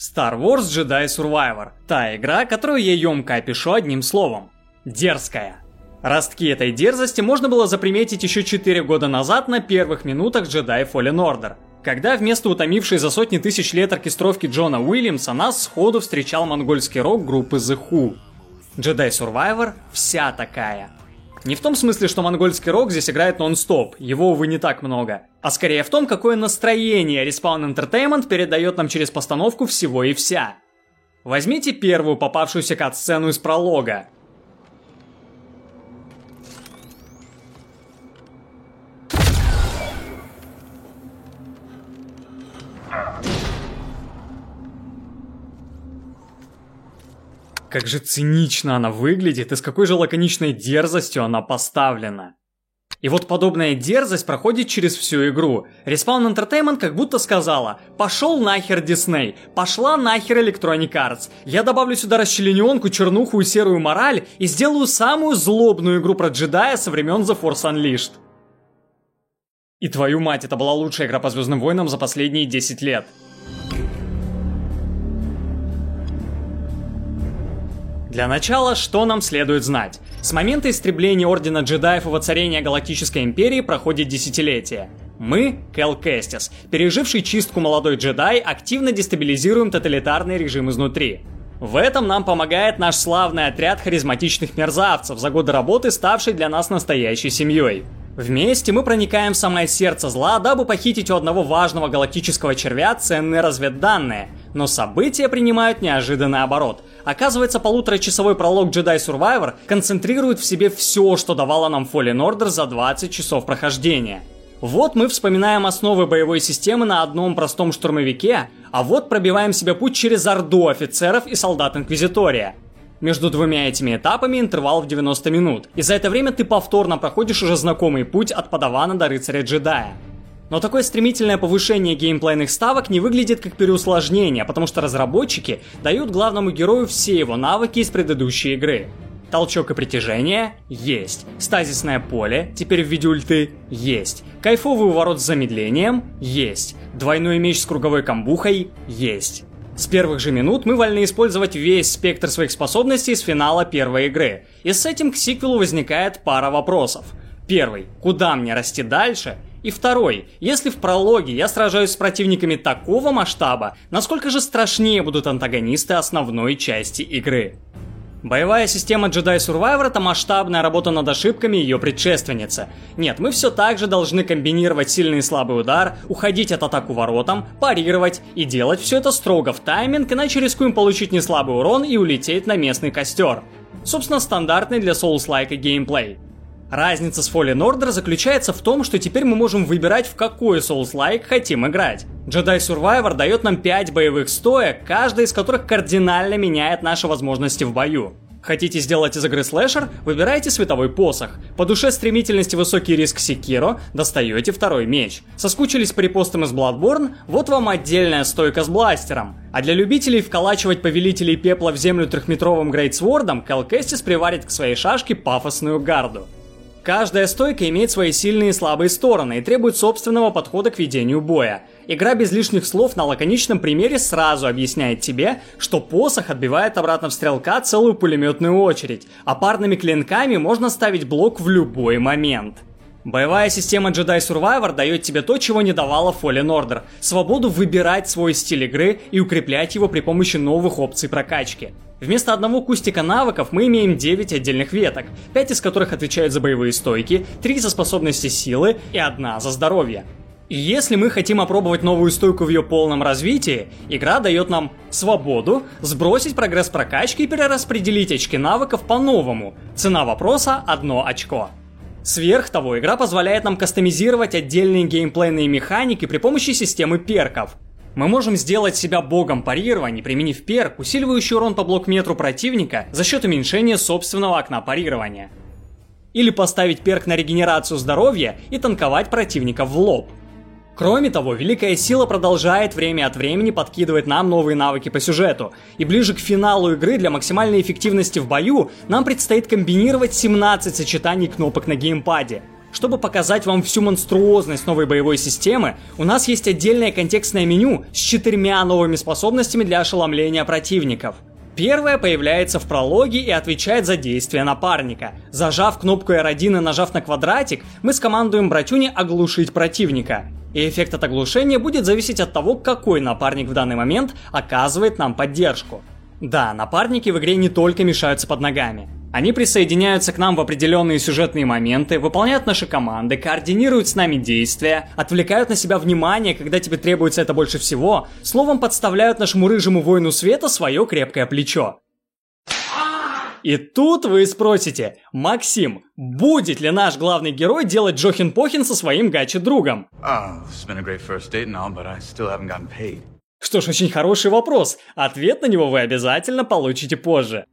Star Wars Jedi Survivor. Та игра, которую я емко опишу одним словом. Дерзкая. Ростки этой дерзости можно было заприметить еще 4 года назад на первых минутах Jedi Fallen Order. Когда вместо утомившей за сотни тысяч лет оркестровки Джона Уильямса нас сходу встречал монгольский рок группы The Who. Jedi Survivor вся такая. Не в том смысле, что монгольский рок здесь играет нон-стоп, его, увы, не так много. А скорее в том, какое настроение Respawn Entertainment передает нам через постановку всего и вся. Возьмите первую попавшуюся кат-сцену из пролога. Как же цинично она выглядит и с какой же лаконичной дерзостью она поставлена. И вот подобная дерзость проходит через всю игру. Respawn Entertainment как будто сказала «Пошел нахер Дисней, пошла нахер Electronic Arts, я добавлю сюда расчлененку, чернуху и серую мораль и сделаю самую злобную игру про джедая со времен The Force Unleashed». И твою мать, это была лучшая игра по Звездным войнам за последние 10 лет. Для начала, что нам следует знать? С момента истребления Ордена Джедаев и воцарения Галактической Империи проходит десятилетие. Мы, Кел Кестис, переживший чистку молодой джедай, активно дестабилизируем тоталитарный режим изнутри. В этом нам помогает наш славный отряд харизматичных мерзавцев, за годы работы ставший для нас настоящей семьей. Вместе мы проникаем в самое сердце зла, дабы похитить у одного важного галактического червя ценные разведданные. Но события принимают неожиданный оборот. Оказывается, полуторачасовой пролог Jedi Survivor концентрирует в себе все, что давало нам Fallen Order за 20 часов прохождения. Вот мы вспоминаем основы боевой системы на одном простом штурмовике, а вот пробиваем себе путь через орду офицеров и солдат Инквизитория. Между двумя этими этапами интервал в 90 минут, и за это время ты повторно проходишь уже знакомый путь от подавана до рыцаря-джедая. Но такое стремительное повышение геймплейных ставок не выглядит как переусложнение, потому что разработчики дают главному герою все его навыки из предыдущей игры. Толчок и притяжение – есть. Стазисное поле, теперь в виде ульты – есть. Кайфовый уворот с замедлением – есть. Двойной меч с круговой камбухой – есть. С первых же минут мы вольны использовать весь спектр своих способностей с финала первой игры. И с этим к сиквелу возникает пара вопросов. Первый – куда мне расти дальше? И второй, если в прологе я сражаюсь с противниками такого масштаба, насколько же страшнее будут антагонисты основной части игры? Боевая система Jedi Survivor это масштабная работа над ошибками ее предшественницы. Нет, мы все так же должны комбинировать сильный и слабый удар, уходить от атаку воротам, парировать и делать все это строго в тайминг, иначе рискуем получить неслабый урон и улететь на местный костер. Собственно, стандартный для Souls-like геймплей. Разница с Fallen Order заключается в том, что теперь мы можем выбирать, в какой Souls-like хотим играть. Jedi Survivor дает нам 5 боевых стоек, каждая из которых кардинально меняет наши возможности в бою. Хотите сделать из игры слэшер? Выбирайте световой посох. По душе стремительности высокий риск Секиро, достаете второй меч. Соскучились по репостам из Bloodborne? Вот вам отдельная стойка с бластером. А для любителей вколачивать повелителей пепла в землю трехметровым грейтсвордом, Калкестис приварит к своей шашке пафосную гарду. Каждая стойка имеет свои сильные и слабые стороны и требует собственного подхода к ведению боя. Игра без лишних слов на лаконичном примере сразу объясняет тебе, что посох отбивает обратно в стрелка целую пулеметную очередь, а парными клинками можно ставить блок в любой момент. Боевая система Jedi Survivor дает тебе то, чего не давала Fallen Order – свободу выбирать свой стиль игры и укреплять его при помощи новых опций прокачки. Вместо одного кустика навыков мы имеем 9 отдельных веток, 5 из которых отвечают за боевые стойки, 3 за способности силы и одна за здоровье. И если мы хотим опробовать новую стойку в ее полном развитии, игра дает нам свободу сбросить прогресс прокачки и перераспределить очки навыков по-новому. Цена вопроса – одно очко. Сверх того, игра позволяет нам кастомизировать отдельные геймплейные механики при помощи системы перков – мы можем сделать себя богом парирования, применив перк, усиливающий урон по блокметру противника за счет уменьшения собственного окна парирования. Или поставить перк на регенерацию здоровья и танковать противника в лоб. Кроме того, Великая Сила продолжает время от времени подкидывать нам новые навыки по сюжету, и ближе к финалу игры для максимальной эффективности в бою нам предстоит комбинировать 17 сочетаний кнопок на геймпаде – Чтобы показать вам всю монструозность новой боевой системы, у нас есть отдельное контекстное меню с четырьмя новыми способностями для ошеломления противников. Первая появляется в прологе и отвечает за действия напарника. Зажав кнопку R1 и нажав на квадратик, мы скомандуем братюне оглушить противника. И эффект от оглушения будет зависеть от того, какой напарник в данный момент оказывает нам поддержку. Да, напарники в игре не только мешаются под ногами. Они присоединяются к нам в определенные сюжетные моменты, выполняют наши команды, координируют с нами действия, отвлекают на себя внимание, когда тебе требуется это больше всего, словом подставляют нашему рыжему воину света свое крепкое плечо. И тут вы спросите, Максим, будет ли наш главный герой делать Джохин-Похин со своим гачи-другом? Oh. Что ж, очень хороший вопрос. Ответ на него вы обязательно получите позже.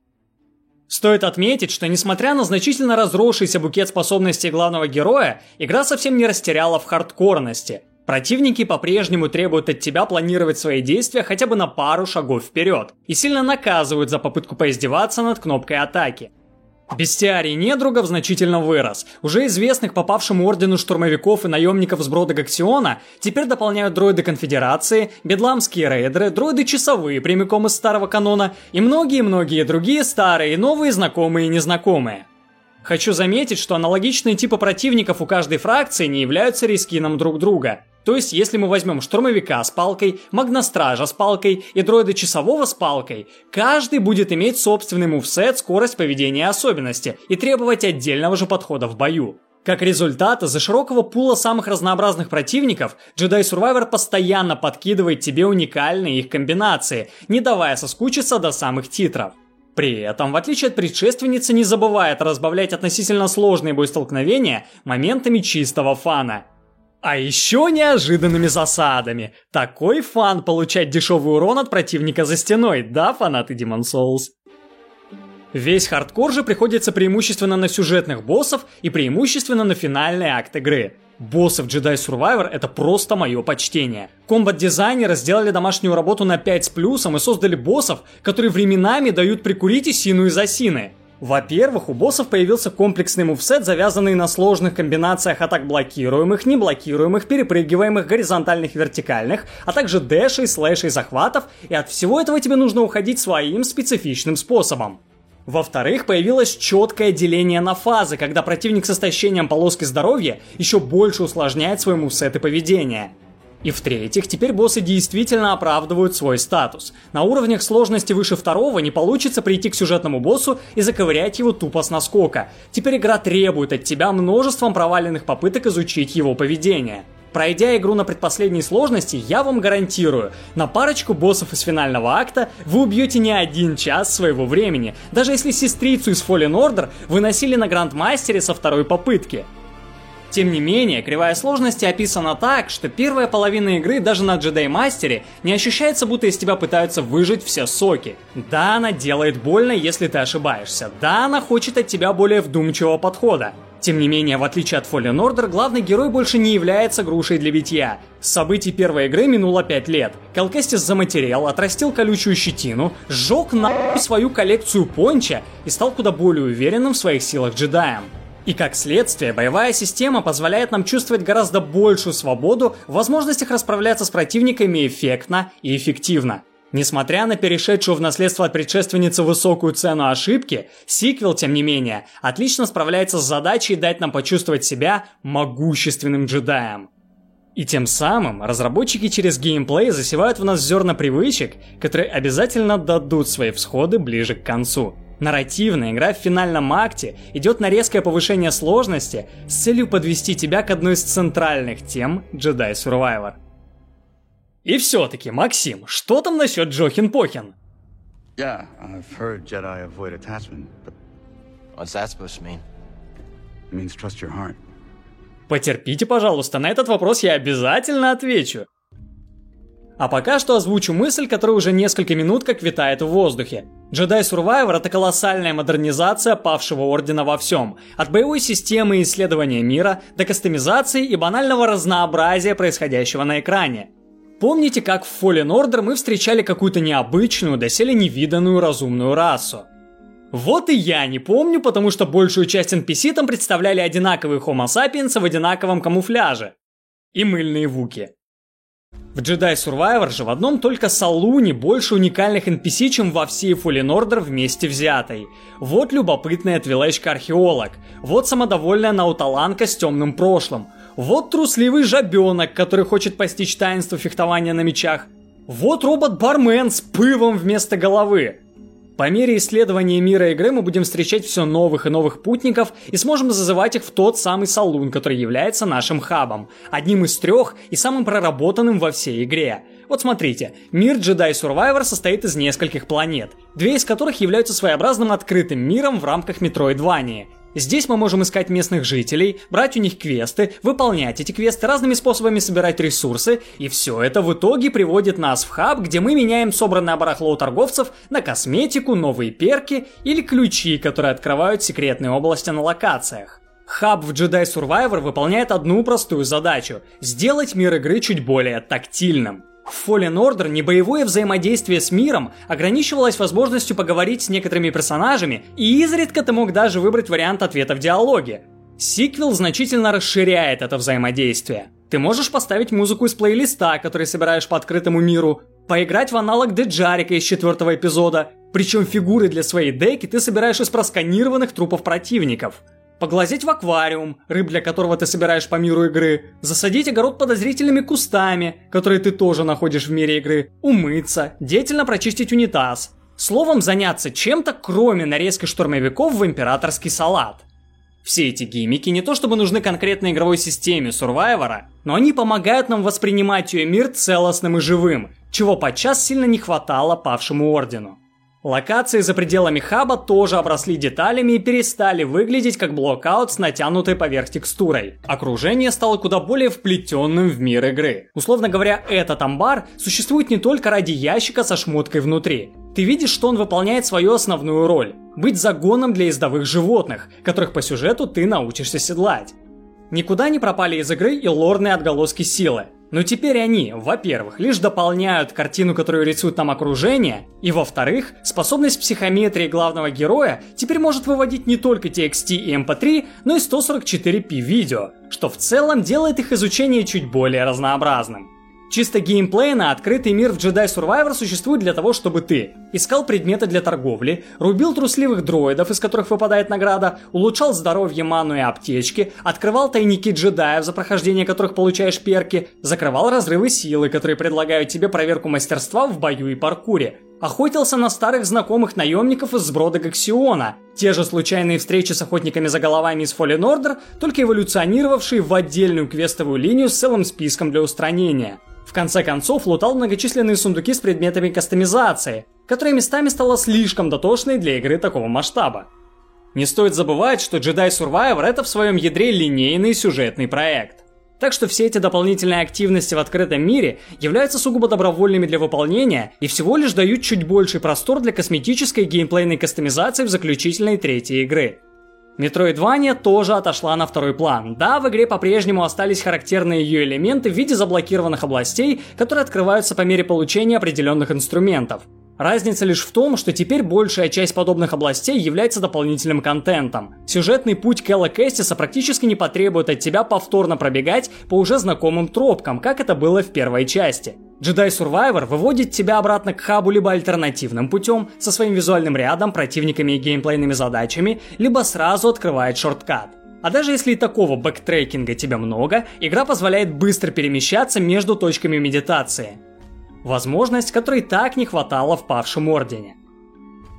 Стоит отметить, что несмотря на значительно разросшийся букет способностей главного героя, игра совсем не растеряла в хардкорности. Противники по-прежнему требуют от тебя планировать свои действия хотя бы на пару шагов вперед и сильно наказывают за попытку поиздеваться над кнопкой атаки. Бестиарий недругов значительно вырос. Уже известных попавшему ордену штурмовиков и наемников с брода теперь дополняют дроиды Конфедерации, бедламские рейдеры, дроиды часовые прямиком из старого канона и многие-многие другие старые новые знакомые и незнакомые. Хочу заметить, что аналогичные типы противников у каждой фракции не являются рискином друг друга – то есть, если мы возьмем штурмовика с палкой, магностража с палкой и дроида часового с палкой, каждый будет иметь собственный мувсет, скорость поведения и особенности, и требовать отдельного же подхода в бою. Как результат, из-за широкого пула самых разнообразных противников, Jedi Survivor постоянно подкидывает тебе уникальные их комбинации, не давая соскучиться до самых титров. При этом, в отличие от предшественницы, не забывает разбавлять относительно сложные боестолкновения моментами чистого фана – а еще неожиданными засадами. Такой фан получать дешевый урон от противника за стеной, да, фанаты Demon's Souls? Весь хардкор же приходится преимущественно на сюжетных боссов и преимущественно на финальный акт игры. Боссы в Jedi Survivor это просто мое почтение. Combat -дизайнеры сделали домашнюю работу на 5 с плюсом и создали боссов, которые временами дают прикурить Иссину из Асины. Во-первых, у боссов появился комплексный мувсет, завязанный на сложных комбинациях атак блокируемых, неблокируемых, перепрыгиваемых, горизонтальных, вертикальных, а также дэшей, слэшей, захватов, и от всего этого тебе нужно уходить своим специфичным способом. Во-вторых, появилось четкое деление на фазы, когда противник с истощением полоски здоровья еще больше усложняет свой мувсет и поведение. И в-третьих, теперь боссы действительно оправдывают свой статус. На уровнях сложности выше второго не получится прийти к сюжетному боссу и заковырять его тупо с наскока. Теперь игра требует от тебя множеством проваленных попыток изучить его поведение. Пройдя игру на предпоследней сложности, я вам гарантирую, на парочку боссов из финального акта вы убьете не один час своего времени, даже если сестрицу из Fallen Order выносили на Грандмастере со второй попытки. Тем не менее, кривая сложности описана так, что первая половина игры даже на Джедай Мастере не ощущается, будто из тебя пытаются выжить все соки. Да, она делает больно, если ты ошибаешься. Да, она хочет от тебя более вдумчивого подхода. Тем не менее, в отличие от Fallen Order, главный герой больше не является грушей для битья. С событий первой игры минуло 5 лет. Келкестис заматерел, отрастил колючую щетину, сжег на свою коллекцию понча и стал куда более уверенным в своих силах джедаем. И как следствие, боевая система позволяет нам чувствовать гораздо большую свободу в возможностях расправляться с противниками эффектно и эффективно. Несмотря на перешедшую в наследство от предшественницы высокую цену ошибки, сиквел, тем не менее, отлично справляется с задачей дать нам почувствовать себя могущественным джедаем. И тем самым разработчики через геймплей засевают в нас зерна привычек, которые обязательно дадут свои всходы ближе к концу. Нарративная игра в финальном акте идет на резкое повышение сложности с целью подвести тебя к одной из центральных тем Jedi Survivor. И все-таки, Максим, что там насчет Джохин Похин? Yeah, I've heard Jedi avoid attachment, but What's that supposed to mean? it means trust your heart. Потерпите, пожалуйста, на этот вопрос я обязательно отвечу. А пока что озвучу мысль, которая уже несколько минут как витает в воздухе. Jedi Survivor это колоссальная модернизация павшего ордена во всем. От боевой системы и исследования мира до кастомизации и банального разнообразия происходящего на экране. Помните, как в Fallen Order мы встречали какую-то необычную, доселе невиданную разумную расу? Вот и я не помню, потому что большую часть NPC там представляли одинаковые Homo sapiens в одинаковом камуфляже. И мыльные вуки. В Jedi Survivor же в одном только салуне больше уникальных NPC, чем во всей Fallen Order вместе взятой. Вот любопытная твилечка-археолог, вот самодовольная науталанка с темным прошлым, вот трусливый жабенок, который хочет постичь таинство фехтования на мечах, вот робот-бармен с пывом вместо головы, по мере исследования мира игры мы будем встречать все новых и новых путников и сможем зазывать их в тот самый салун, который является нашим хабом, одним из трех и самым проработанным во всей игре. Вот смотрите, мир Jedi Survivor состоит из нескольких планет, две из которых являются своеобразным открытым миром в рамках Metroidvania. Здесь мы можем искать местных жителей, брать у них квесты, выполнять эти квесты, разными способами собирать ресурсы, и все это в итоге приводит нас в хаб, где мы меняем собранное барахло у торговцев на косметику, новые перки или ключи, которые открывают секретные области на локациях. Хаб в Jedi Survivor выполняет одну простую задачу – сделать мир игры чуть более тактильным. В Fallen Order небоевое взаимодействие с миром ограничивалось возможностью поговорить с некоторыми персонажами, и изредка ты мог даже выбрать вариант ответа в диалоге. Сиквел значительно расширяет это взаимодействие. Ты можешь поставить музыку из плейлиста, который собираешь по открытому миру, поиграть в аналог Деджарика из четвертого эпизода, причем фигуры для своей деки ты собираешь из просканированных трупов противников – Поглазеть в аквариум, рыб для которого ты собираешь по миру игры, засадить огород подозрительными кустами, которые ты тоже находишь в мире игры, умыться, деятельно прочистить унитаз. Словом, заняться чем-то, кроме нарезки штурмовиков в императорский салат. Все эти гиммики не то чтобы нужны конкретной игровой системе Сурвайвора, но они помогают нам воспринимать ее мир целостным и живым, чего подчас сильно не хватало павшему ордену. Локации за пределами хаба тоже обросли деталями и перестали выглядеть как блокаут с натянутой поверх текстурой. Окружение стало куда более вплетенным в мир игры. Условно говоря, этот амбар существует не только ради ящика со шмоткой внутри. Ты видишь, что он выполняет свою основную роль – быть загоном для ездовых животных, которых по сюжету ты научишься седлать. Никуда не пропали из игры и лорные отголоски силы. Но теперь они, во-первых, лишь дополняют картину, которую рисует нам окружение, и во-вторых, способность психометрии главного героя теперь может выводить не только TXT и MP3, эм но и 144p видео, что в целом делает их изучение чуть более разнообразным. Чисто геймплейно открытый мир в Jedi Survivor существует для того, чтобы ты искал предметы для торговли, рубил трусливых дроидов, из которых выпадает награда, улучшал здоровье, ману и аптечки, открывал тайники джедаев, за прохождение которых получаешь перки, закрывал разрывы силы, которые предлагают тебе проверку мастерства в бою и паркуре, охотился на старых знакомых наемников из сброда Гаксиона, те же случайные встречи с охотниками за головами из Fallen Order, только эволюционировавшие в отдельную квестовую линию с целым списком для устранения – в конце концов, лутал многочисленные сундуки с предметами кастомизации, которые местами стало слишком дотошной для игры такого масштаба. Не стоит забывать, что Jedi Survivor это в своем ядре линейный сюжетный проект. Так что все эти дополнительные активности в открытом мире являются сугубо добровольными для выполнения и всего лишь дают чуть больший простор для косметической геймплейной кастомизации в заключительной третьей игры. Метроидвания тоже отошла на второй план. Да, в игре по-прежнему остались характерные ее элементы в виде заблокированных областей, которые открываются по мере получения определенных инструментов. Разница лишь в том, что теперь большая часть подобных областей является дополнительным контентом. Сюжетный путь Кэлла Кэстиса практически не потребует от тебя повторно пробегать по уже знакомым тропкам, как это было в первой части. Jedi Survivor выводит тебя обратно к хабу либо альтернативным путем, со своим визуальным рядом, противниками и геймплейными задачами, либо сразу открывает шорткат. А даже если и такого бэктрекинга тебе много, игра позволяет быстро перемещаться между точками медитации. Возможность, которой так не хватало в павшем ордене.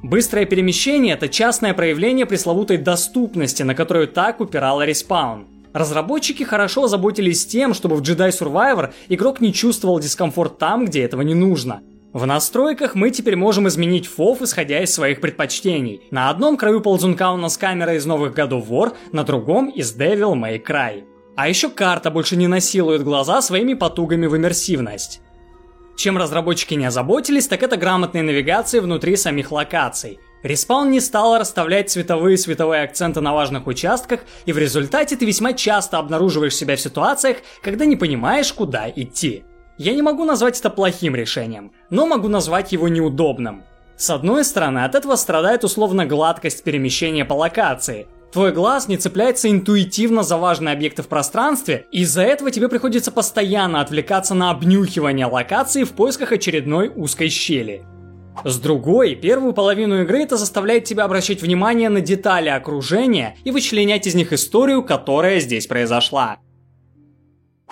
Быстрое перемещение – это частное проявление пресловутой доступности, на которую так упирала Respawn – Разработчики хорошо озаботились тем, чтобы в Jedi Survivor игрок не чувствовал дискомфорт там, где этого не нужно. В настройках мы теперь можем изменить FOV, исходя из своих предпочтений. На одном краю ползунка у нас камера из новых God of War, на другом из Devil May Cry. А еще карта больше не насилует глаза своими потугами в иммерсивность. Чем разработчики не озаботились, так это грамотной навигации внутри самих локаций. Респаун не стал расставлять цветовые и световые акценты на важных участках, и в результате ты весьма часто обнаруживаешь себя в ситуациях, когда не понимаешь, куда идти. Я не могу назвать это плохим решением, но могу назвать его неудобным. С одной стороны, от этого страдает условно гладкость перемещения по локации. Твой глаз не цепляется интуитивно за важные объекты в пространстве, и из-за этого тебе приходится постоянно отвлекаться на обнюхивание локации в поисках очередной узкой щели. С другой, первую половину игры это заставляет тебя обращать внимание на детали окружения и вычленять из них историю, которая здесь произошла.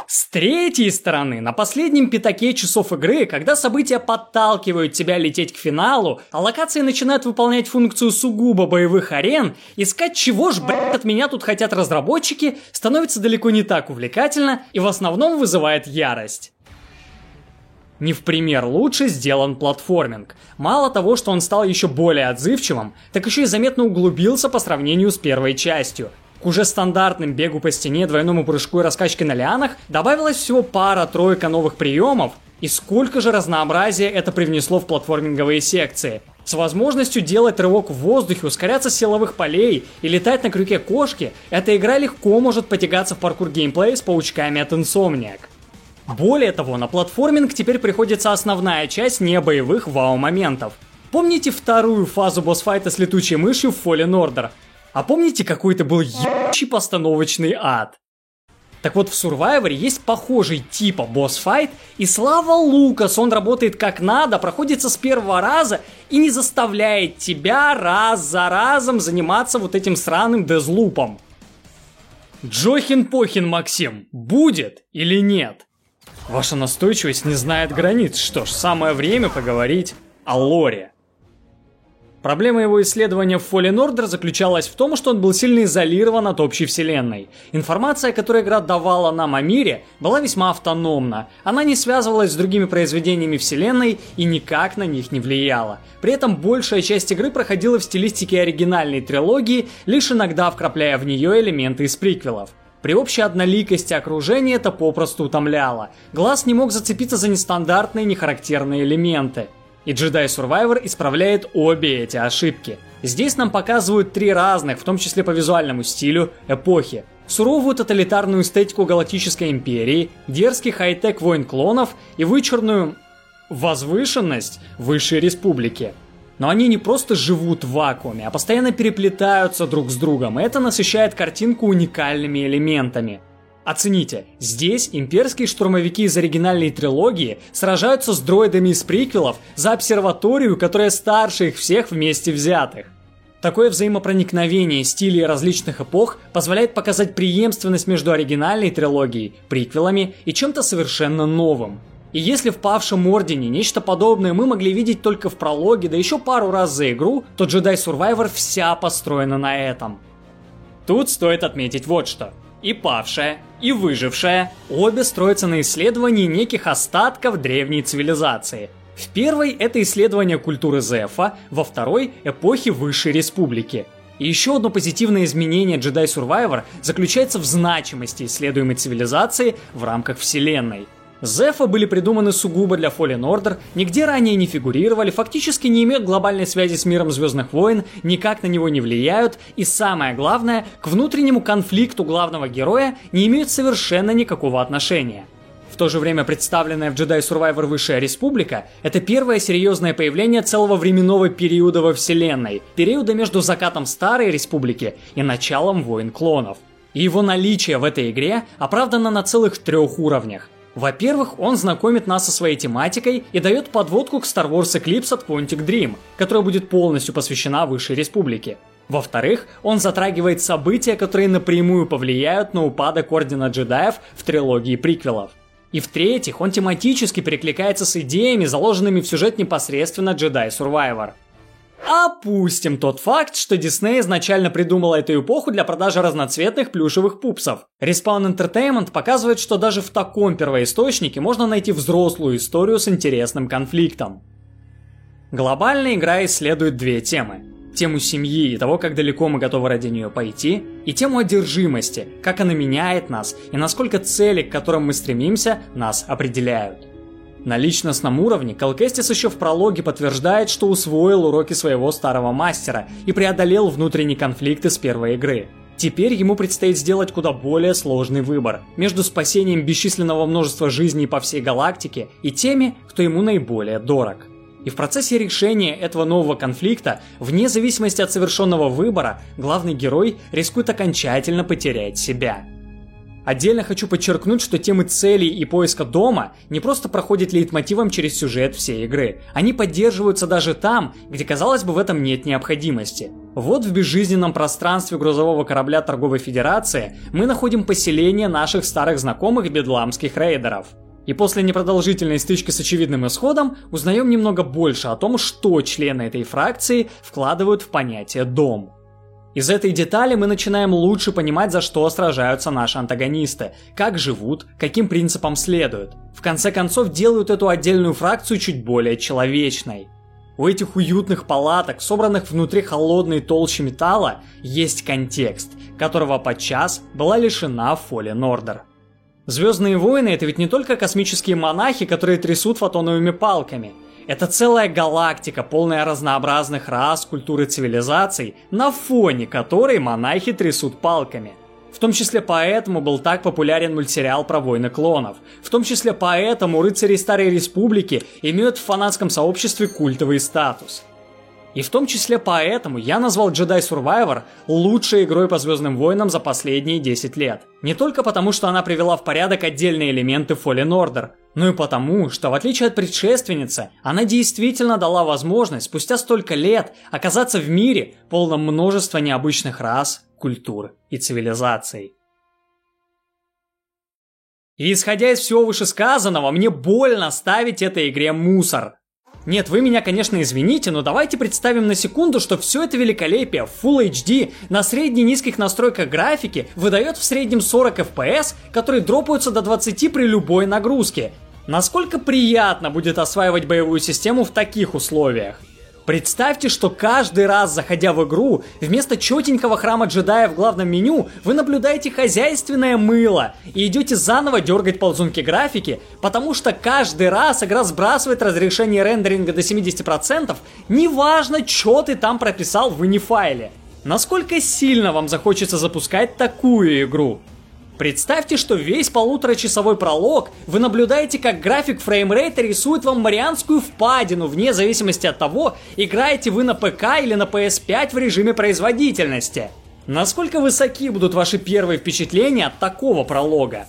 С третьей стороны, на последнем пятаке часов игры, когда события подталкивают тебя лететь к финалу, а локации начинают выполнять функцию сугубо боевых арен, искать чего ж, блядь, от меня тут хотят разработчики, становится далеко не так увлекательно и в основном вызывает ярость. Не в пример лучше сделан платформинг. Мало того, что он стал еще более отзывчивым, так еще и заметно углубился по сравнению с первой частью – к уже стандартным бегу по стене, двойному прыжку и раскачке на лианах добавилась всего пара-тройка новых приемов, и сколько же разнообразия это привнесло в платформинговые секции. С возможностью делать рывок в воздухе, ускоряться с силовых полей и летать на крюке кошки, эта игра легко может потягаться в паркур геймплей с паучками от Insomniac. Более того, на платформинг теперь приходится основная часть небоевых вау-моментов. Помните вторую фазу босс-файта с летучей мышью в Fallen Order? А помните, какой это был ебучий постановочный ад? Так вот, в Survivor есть похожий типа босс-файт, и слава Лукас, он работает как надо, проходится с первого раза и не заставляет тебя раз за разом заниматься вот этим сраным дезлупом. Джохин-похин, Максим, будет или нет? Ваша настойчивость не знает границ, что ж, самое время поговорить о лоре. Проблема его исследования в Fallen Order заключалась в том, что он был сильно изолирован от общей вселенной. Информация, которую игра давала нам о мире, была весьма автономна. Она не связывалась с другими произведениями вселенной и никак на них не влияла. При этом большая часть игры проходила в стилистике оригинальной трилогии, лишь иногда вкрапляя в нее элементы из приквелов. При общей одноликости окружения это попросту утомляло. Глаз не мог зацепиться за нестандартные, нехарактерные элементы. И Jedi Survivor исправляет обе эти ошибки. Здесь нам показывают три разных, в том числе по визуальному стилю, эпохи. Суровую тоталитарную эстетику Галактической Империи, дерзкий хай-тек войн клонов и вычурную возвышенность Высшей Республики. Но они не просто живут в вакууме, а постоянно переплетаются друг с другом, и это насыщает картинку уникальными элементами – Оцените, здесь имперские штурмовики из оригинальной трилогии сражаются с дроидами из приквелов за обсерваторию, которая старше их всех вместе взятых. Такое взаимопроникновение стилей различных эпох позволяет показать преемственность между оригинальной трилогией, приквелами и чем-то совершенно новым. И если в Павшем Ордене нечто подобное мы могли видеть только в прологе, да еще пару раз за игру, то Jedi Survivor вся построена на этом. Тут стоит отметить вот что – и павшая, и выжившая, обе строятся на исследовании неких остатков древней цивилизации. В первой это исследование культуры Зефа, во второй – эпохи Высшей Республики. И еще одно позитивное изменение Jedi Survivor заключается в значимости исследуемой цивилизации в рамках вселенной – Зефа были придуманы сугубо для Fallen Order, нигде ранее не фигурировали, фактически не имеют глобальной связи с миром Звездных войн, никак на него не влияют, и самое главное, к внутреннему конфликту главного героя не имеют совершенно никакого отношения. В то же время представленная в Jedi Survivor Высшая Республика – это первое серьезное появление целого временного периода во вселенной, периода между закатом Старой Республики и началом войн клонов. И его наличие в этой игре оправдано на целых трех уровнях. Во-первых, он знакомит нас со своей тематикой и дает подводку к Star Wars Eclipse от Quantic Dream, которая будет полностью посвящена Высшей Республике. Во-вторых, он затрагивает события, которые напрямую повлияют на упадок Ордена Джедаев в трилогии приквелов. И в-третьих, он тематически перекликается с идеями, заложенными в сюжет непосредственно Jedi Survivor. Опустим тот факт, что Дисней изначально придумала эту эпоху для продажи разноцветных плюшевых пупсов. Respawn Entertainment показывает, что даже в таком первоисточнике можно найти взрослую историю с интересным конфликтом. Глобальная игра исследует две темы. Тему семьи и того, как далеко мы готовы ради нее пойти, и тему одержимости, как она меняет нас и насколько цели, к которым мы стремимся, нас определяют. На личностном уровне Калкестис еще в прологе подтверждает, что усвоил уроки своего старого мастера и преодолел внутренние конфликты с первой игры. Теперь ему предстоит сделать куда более сложный выбор между спасением бесчисленного множества жизней по всей галактике и теми, кто ему наиболее дорог. И в процессе решения этого нового конфликта, вне зависимости от совершенного выбора, главный герой рискует окончательно потерять себя. Отдельно хочу подчеркнуть, что темы целей и поиска дома не просто проходят лейтмотивом через сюжет всей игры. Они поддерживаются даже там, где, казалось бы, в этом нет необходимости. Вот в безжизненном пространстве грузового корабля Торговой Федерации мы находим поселение наших старых знакомых бедламских рейдеров. И после непродолжительной стычки с очевидным исходом узнаем немного больше о том, что члены этой фракции вкладывают в понятие «дом». Из этой детали мы начинаем лучше понимать, за что сражаются наши антагонисты, как живут, каким принципам следуют. В конце концов, делают эту отдельную фракцию чуть более человечной. У этих уютных палаток, собранных внутри холодной толщи металла, есть контекст, которого подчас была лишена Fallen Order. Звездные войны это ведь не только космические монахи, которые трясут фотоновыми палками – это целая галактика, полная разнообразных рас, культур и цивилизаций, на фоне которой монахи трясут палками. В том числе поэтому был так популярен мультсериал про войны клонов. В том числе поэтому рыцари Старой Республики имеют в фанатском сообществе культовый статус. И в том числе поэтому я назвал Jedi Survivor лучшей игрой по Звездным войнам за последние 10 лет. Не только потому, что она привела в порядок отдельные элементы Fallen Order, но и потому, что в отличие от предшественницы, она действительно дала возможность спустя столько лет оказаться в мире, полном множества необычных рас, культур и цивилизаций. И исходя из всего вышесказанного, мне больно ставить этой игре мусор. Нет, вы меня, конечно, извините, но давайте представим на секунду, что все это великолепие в Full HD на средне-низких настройках графики выдает в среднем 40 FPS, которые дропаются до 20 при любой нагрузке. Насколько приятно будет осваивать боевую систему в таких условиях? Представьте, что каждый раз, заходя в игру, вместо четенького храма джедая в главном меню, вы наблюдаете хозяйственное мыло и идете заново дергать ползунки графики, потому что каждый раз игра сбрасывает разрешение рендеринга до 70%, неважно, что ты там прописал в ini-файле. Насколько сильно вам захочется запускать такую игру? Представьте, что весь полуторачасовой пролог вы наблюдаете, как график фреймрейта рисует вам Марианскую впадину, вне зависимости от того, играете вы на ПК или на PS5 в режиме производительности. Насколько высоки будут ваши первые впечатления от такого пролога?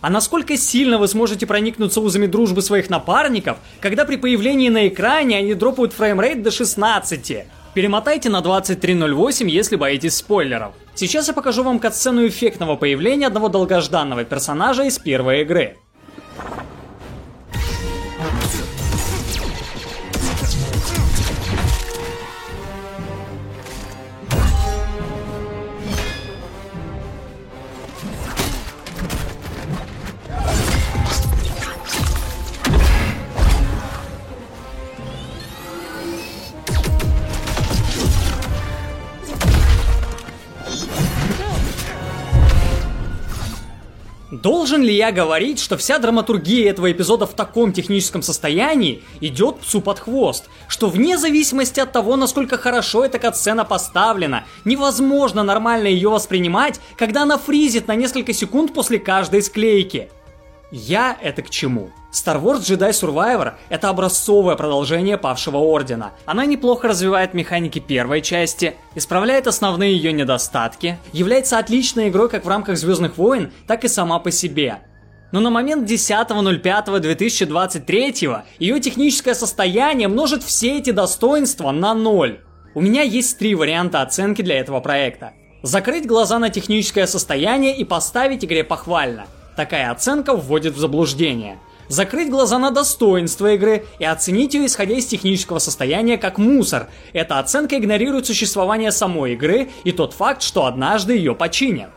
А насколько сильно вы сможете проникнуться узами дружбы своих напарников, когда при появлении на экране они дропают фреймрейт до 16? Перемотайте на 23.08, если боитесь спойлеров. Сейчас я покажу вам катсцену эффектного появления одного долгожданного персонажа из первой игры. Должен ли я говорить, что вся драматургия этого эпизода в таком техническом состоянии идет псу под хвост? Что вне зависимости от того, насколько хорошо эта катсцена поставлена, невозможно нормально ее воспринимать, когда она фризит на несколько секунд после каждой склейки? Я это к чему? Star Wars Jedi Survivor — это образцовое продолжение Павшего Ордена. Она неплохо развивает механики первой части, исправляет основные ее недостатки, является отличной игрой как в рамках Звездных войн, так и сама по себе. Но на момент 10.05.2023 ее техническое состояние множит все эти достоинства на ноль. У меня есть три варианта оценки для этого проекта. Закрыть глаза на техническое состояние и поставить игре похвально – Такая оценка вводит в заблуждение. Закрыть глаза на достоинство игры и оценить ее исходя из технического состояния как мусор. Эта оценка игнорирует существование самой игры и тот факт, что однажды ее починят.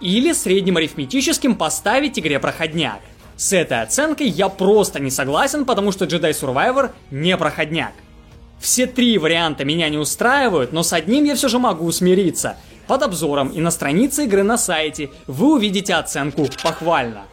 Или средним арифметическим поставить игре проходняк. С этой оценкой я просто не согласен, потому что Jedi Survivor не проходняк. Все три варианта меня не устраивают, но с одним я все же могу смириться. Под обзором и на странице игры на сайте вы увидите оценку «похвально».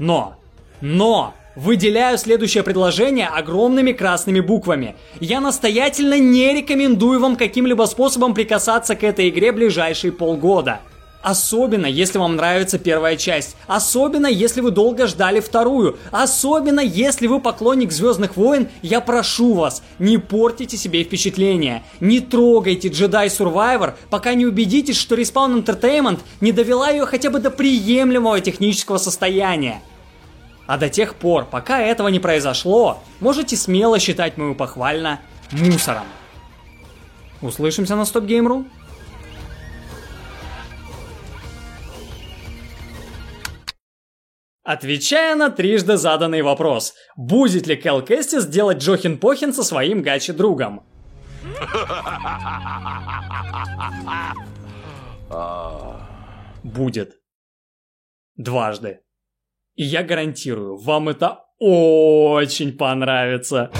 Но, но, выделяю следующее предложение огромными красными буквами. Я настоятельно не рекомендую вам каким-либо способом прикасаться к этой игре ближайшие полгода. Особенно, если вам нравится первая часть. Особенно, если вы долго ждали вторую. Особенно, если вы поклонник Звездных войн, я прошу вас, не портите себе впечатление. Не трогайте Jedi Survivor, пока не убедитесь, что Respawn Entertainment не довела ее хотя бы до приемлемого технического состояния. А до тех пор, пока этого не произошло, можете смело считать мою похвально мусором. Услышимся на Stop Отвечая на трижды заданный вопрос, будет ли Кэл Кэстис делать Джохин Похин со своим гачи-другом? Будет. Дважды. И я гарантирую, вам это очень понравится.